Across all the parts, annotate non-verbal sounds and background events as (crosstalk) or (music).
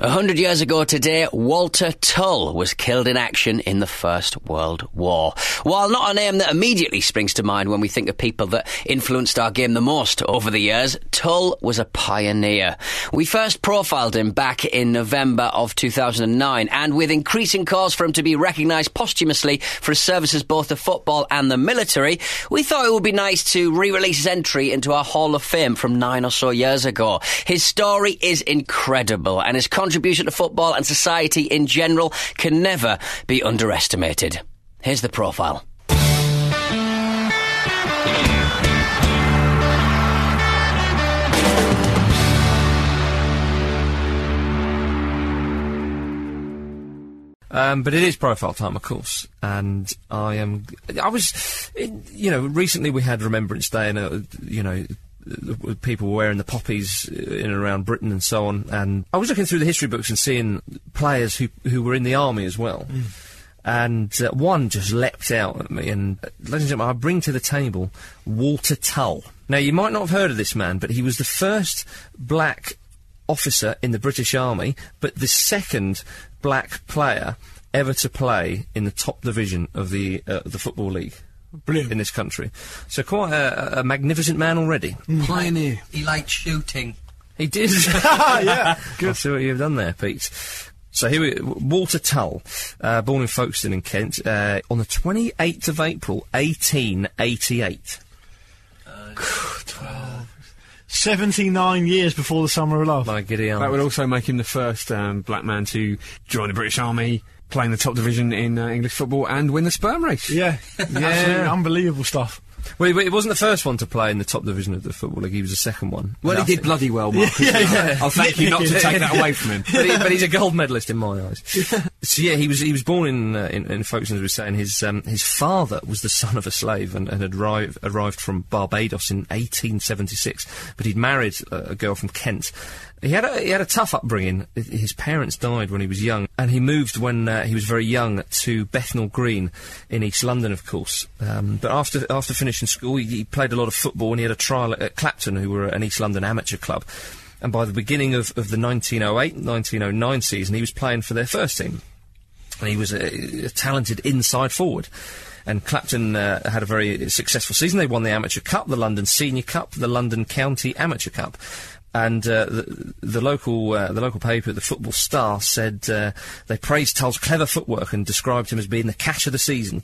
A hundred years ago today, Walter Tull was killed in action in the First World War. While not a name that immediately springs to mind when we think of people that influenced our game the most over the years, Tull was a pioneer. We first profiled him back in November of 2009, and with increasing calls for him to be recognised posthumously for his services both to football and the military, we thought it would be nice to re-release his entry into our Hall of Fame from nine or so years ago. His story is incredible, and his contribution to football and society in general can never be underestimated. Here's the profile. Um, but it is profile time, of course, and I am. I was, you know, recently we had Remembrance Day, and uh, you know, people were wearing the poppies in and around Britain and so on. And I was looking through the history books and seeing players who who were in the army as well. Mm. And uh, one just leapt out at me, and uh, ladies and gentlemen, I bring to the table Walter Tull. Now, you might not have heard of this man, but he was the first black officer in the British Army, but the second black player ever to play in the top division of the uh, the football league. Brilliant. In this country. So quite a, a magnificent man already. Pioneer. He liked shooting. He did. (laughs) (laughs) yeah, good. I see what you've done there, Pete. So here we Walter Tull, uh, born in Folkestone in Kent, uh, on the 28th of April, 1888. Uh, 12. 79 years before the Summer of Love. My giddy That would also make him the first um, black man to join the British Army, play in the top division in uh, English football, and win the sperm race. Yeah, (laughs) yeah, unbelievable stuff. Well, he wasn't the first one to play in the top division of the Football League. He was the second one. Well, he did bloody well, Mark. (laughs) yeah, yeah. I'll thank you not to take (laughs) that away from him. but, he, but, he's a gold medalist in my eyes. So yeah, he was he was born in uh, in, in Folkestone, as we were saying. His um, his father was the son of a slave and, and had arrived arrived from Barbados in 1876. But he'd married a, a girl from Kent. He had a he had a tough upbringing. His parents died when he was young, and he moved when uh, he was very young to Bethnal Green in East London, of course. Um, but after after finishing school, he, he, played a lot of football, and he had a trial at, at Clapton, who were an East London amateur club. And by the beginning of, of the 1908-1909 season, he was playing for their first team, and he was a, a talented inside forward and Clapton uh, had a very successful season. They won the Amateur Cup, the London Senior Cup, the London County Amateur Cup. And uh, the, the local uh, the local paper, the Football Star, said uh, they praised Tull's clever footwork and described him as being the catch of the season.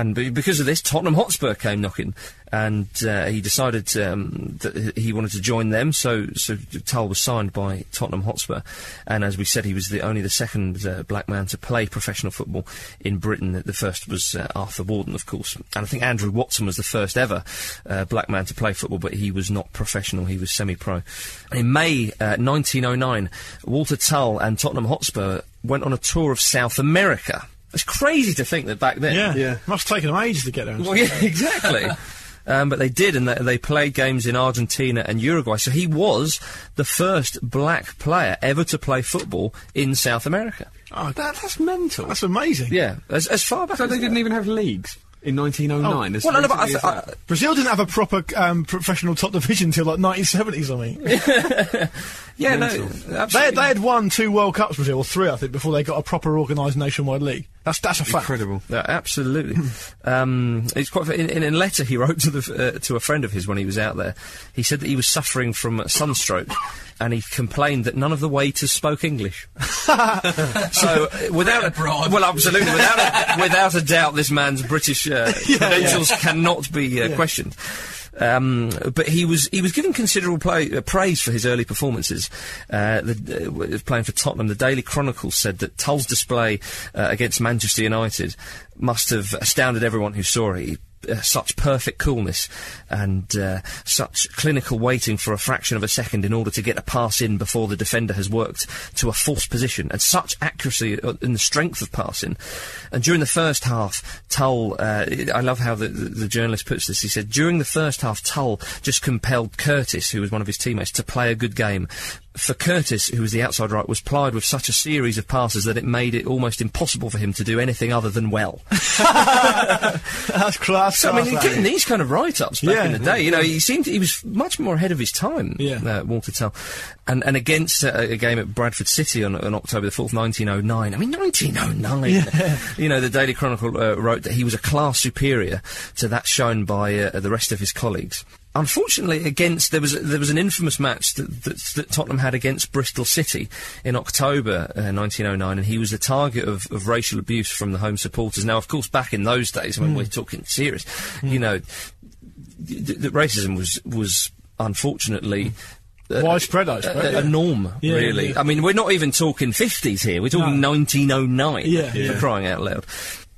And because of this, Tottenham Hotspur came knocking, and uh, he decided um, that he wanted to join them. So, so Tull was signed by Tottenham Hotspur, and as we said, he was the only the second uh, black man to play professional football in Britain. The first was uh, Arthur Wharton, of course, and I think Andrew Watson was the first ever uh, black man to play football, but he was not professional; he was semi-pro. In May uh, 1909, Walter Tull and Tottenham Hotspur went on a tour of South America. It's crazy to think that back then. Yeah. Yeah. Must have taken them ages to get there. Well, yeah, (laughs) exactly. Um, but they did, and they, they played games in Argentina and Uruguay. So he was the first black player ever to play football in South America. Oh, That, that's mental. that's amazing. Yeah, as, as far back so as they didn't even have leagues in 1909. as Well, no, no, but I th- as. I- Brazil didn't have a proper um, professional top division until like 1970 something. (laughs) yeah, no, Mental. they, absolutely. they had won two World Cups, Brazil, or three, I think, before they got a proper organised nationwide league. That's that's a fact. Incredible. Yeah, absolutely. (laughs) um, it's quite in, in a letter he wrote to the uh, to a friend of his when he was out there. He said that he was suffering from sunstroke, and he complained that none of the waiters spoke English. (laughs) so, (laughs) without a, well, absolutely, without a, without a doubt, this man's British uh, credentials cannot be uh, questioned. Um, but he was he was given considerable play, uh, praise for his early performances. Uh, the, uh, playing for Tottenham, the Daily Chronicle said that Tull's display uh, against Manchester United must have astounded everyone who saw it. He uh, such perfect coolness and uh, such clinical waiting for a fraction of a second in order to get a pass in before the defender has worked to a false position, and such accuracy uh, in the strength of passing. And during the first half, Tull, uh, I love how the, the, the journalist puts this. He said during the first half, Tull just compelled Curtis, who was one of his teammates, to play a good game. For Curtis, who was the outside right, was plied with such a series of passes that it made it almost impossible for him to do anything other than well. (laughs) That's class. So, I mean, class, he's that getting is. these kind of write-ups back Yeah. in the day. You know, he seemed he was much more ahead of his time. Yeah. uh, Walter Tull, and and against uh, a game at Bradford City on, on October the fourth, nineteen oh nine. I mean, nineteen oh nine. You know, the Daily Chronicle uh, wrote that he was a class superior to that shown by uh, the rest of his colleagues. Unfortunately, against there was there was an infamous match that, that, that Tottenham had against Bristol City in October uh, 1909, and he was the target of, of racial abuse from the home supporters. Now, of course, back in those days, when we're talking serious, you know, th- th- that racism was was unfortunately. uh, Widespread, I a, suppose, a- a norm, Yeah, really. yeah. I mean, we're not even talking 50s here. We're talking 1909 Yeah. for Yeah. crying out loud.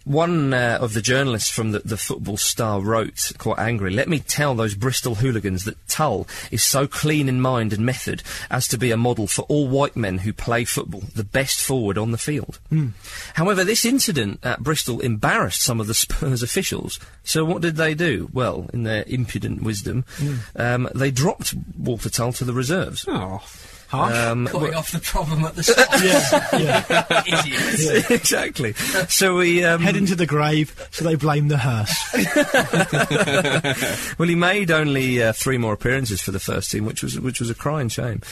One uh, of the journalists from the, the Football Star wrote, quite angry, let me tell those Bristol hooligans that Tull is so clean in mind and method as to be a model for all white men who play football, the best forward on the field. However, this incident at Bristol embarrassed some of the Spurs officials. So what did they do? Well, in their impudent wisdom, um, they dropped Walter Tull to the reserves. Oh. Harsh. Um, Cutting off the problem at the start. (laughs) yeah, yeah. (laughs) Idiots. exactly. So we um, Head into the grave, so they blame the hearse. (laughs) well, he made only uh, three more appearances for the first team, which was which was a crying shame.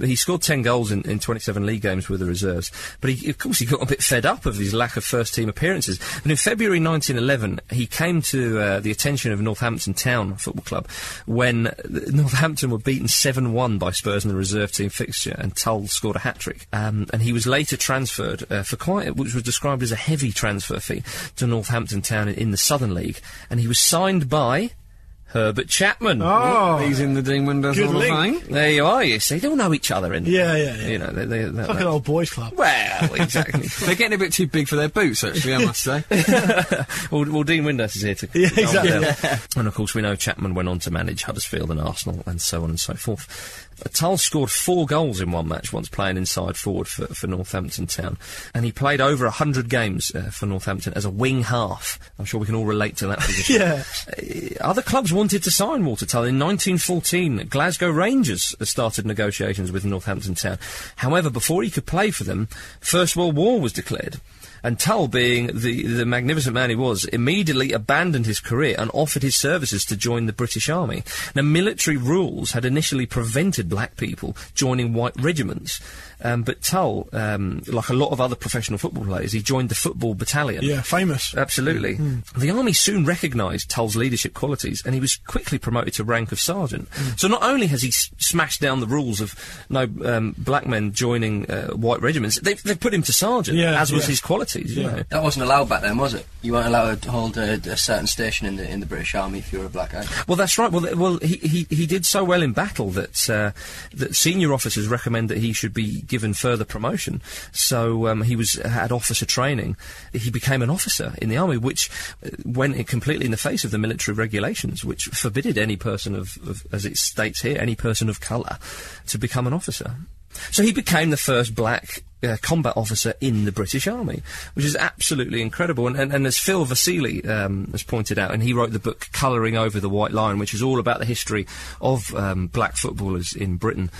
He scored ten goals in, in 27 league games with the reserves, but he, of course he got a bit fed up of his lack of first team appearances. And in February 1911, he came to uh, the attention of Northampton Town Football Club when Northampton were beaten 7-1 by Spurs in the reserve team fixture, and Tull scored a hat trick. Um, and he was later transferred uh, for quite, which was described as a heavy transfer fee to Northampton Town in, in the Southern League, and he was signed by. Herbert Chapman. Oh, He's in the Dean Windass Good Hall of link. Fame. There you are, you see. They all know each other in Yeah, yeah, yeah. You know, they, they, that- like an old boys club. Well, (laughs) exactly. They're getting a bit too big for their boots, actually, I must say. (laughs) well, well, Dean Windass is here to. (laughs) Yeah, exactly. down. And of course, we know Chapman went on to manage Huddersfield and Arsenal and so on and so forth. Tull scored four goals in one match once playing inside forward for, for Northampton Town. And he played over 100 games uh, for Northampton as a wing half. I'm sure we can all relate to that (laughs) position. Yeah. Uh, Other clubs wanted to sign Walter Tull. In 1914, Glasgow Rangers started negotiations with Northampton Town. However, before he could play for them, First World War was declared. And Tull, being the, the magnificent man he was, immediately abandoned his career and offered his services to join the British Army. Now, military rules had initially prevented black people joining white regiments. Um, but Tull, um, like a lot of other professional football players, he joined the football battalion. Yeah, famous. Absolutely. The army soon recognised Tull's leadership qualities, and he was quickly promoted to rank of sergeant. So not only has he s- smashed down the rules of no um, black men joining uh, white regiments, they've, they've put him to sergeant, Yeah, as was yeah. his qualities. You Yeah. know. That wasn't allowed back then, was it? You weren't allowed to hold a, a certain station in the in the British Army if you were a black guy. Well, that's right. Well, th- well, he, he, he did so well in battle that uh, that senior officers recommend that he should be given further promotion. So um, he was had officer training. He became an officer in the army, which uh, went completely in the face of the military regulations, which forbidded any person of, of as it states here, any person of colour, to become an officer. So he became the first black uh, combat officer in the British Army, which is absolutely incredible. And, and, and as Phil Vasili um, has pointed out, and he wrote the book Colouring Over the White Line, which is all about the history of um, black footballers in Britain.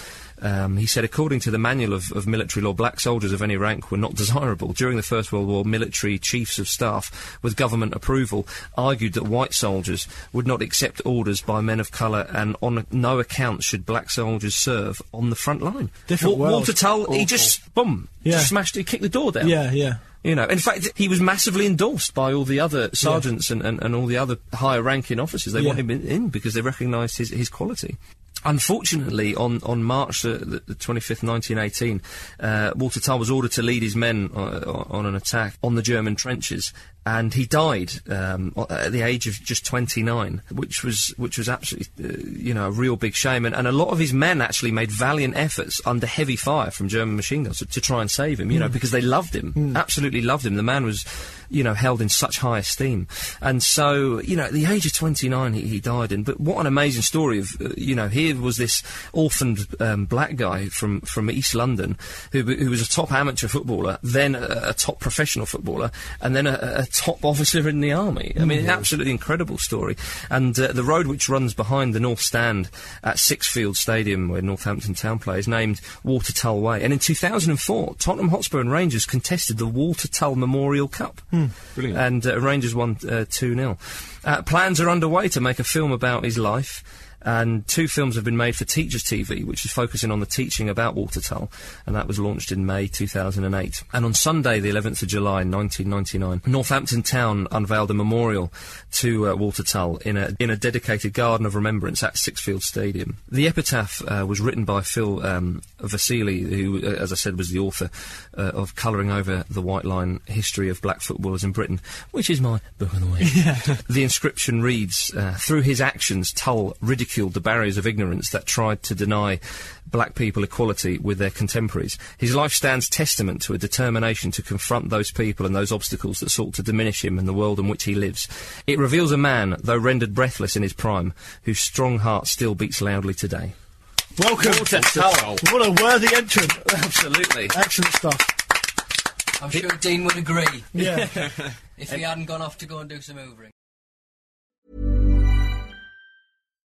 Um, he said, according to the manual of, of military law, black soldiers of any rank were not desirable. During the First World War, military chiefs of staff, with government approval, argued that white soldiers would not accept orders by men of colour, and on no account should black soldiers serve on the front line. Different Wa- Walter Tull, he just boom, Yeah. just smashed it, kicked the door down. Yeah, yeah. You know, in fact, he was massively endorsed by all the other sergeants and, and, and all the other higher ranking officers. They Yeah. wanted him in, in because they recognised his, his quality. Unfortunately, on, on March the, the 25th, 1918, uh, Walter Tull was ordered to lead his men uh, on an attack on the German trenches, and he died um, at the age of just 29, which was which was absolutely, uh, you know, a real big shame. And, and a lot of his men actually made valiant efforts under heavy fire from German machine guns to, to try and save him, you know, because they loved him, absolutely loved him. The man was, you know, held in such high esteem. And so, you know, at the age of 29, he, he died. And but what an amazing story of, uh, you know, here was this orphaned um, black guy from from East London who who was a top amateur footballer, then a, a top professional footballer, and then a, a top officer in the army. I mean, an absolutely incredible story. And uh, the road which runs behind the North Stand at Sixfield Stadium, where Northampton Town play, is named Walter Tull Way. And in 2004, Tottenham Hotspur and Rangers contested the Walter Tull Memorial Cup. Brilliant. And uh, Rangers won uh, 2 0. Uh, plans are underway to make a film about his life. And two films have been made for Teachers TV, which is focusing on the teaching about Walter Tull, and that was launched in May 2008. And on Sunday, the 11th of July, 1999, Northampton Town unveiled a memorial to uh, Walter Tull in a in a dedicated garden of remembrance at Sixfield Stadium. The epitaph uh, was written by Phil um, Vasili, who, uh, as I said, was the author uh, of Colouring Over the White Line: History of Black Footballers in Britain, which is my book of the week. (laughs) the inscription reads: uh, Through his actions, Tull ridiculed the barriers of ignorance that tried to deny black people equality with their contemporaries. His life stands testament to a determination to confront those people and those obstacles that sought to diminish him and the world in which he lives. It reveals a man, though rendered breathless in his prime, whose strong heart still beats loudly today. Welcome. Walter Tull. What a worthy entrant. Absolutely. Excellent stuff. I'm sure Dean would agree Yeah. (laughs) if he hadn't gone off to go and do some hoovering.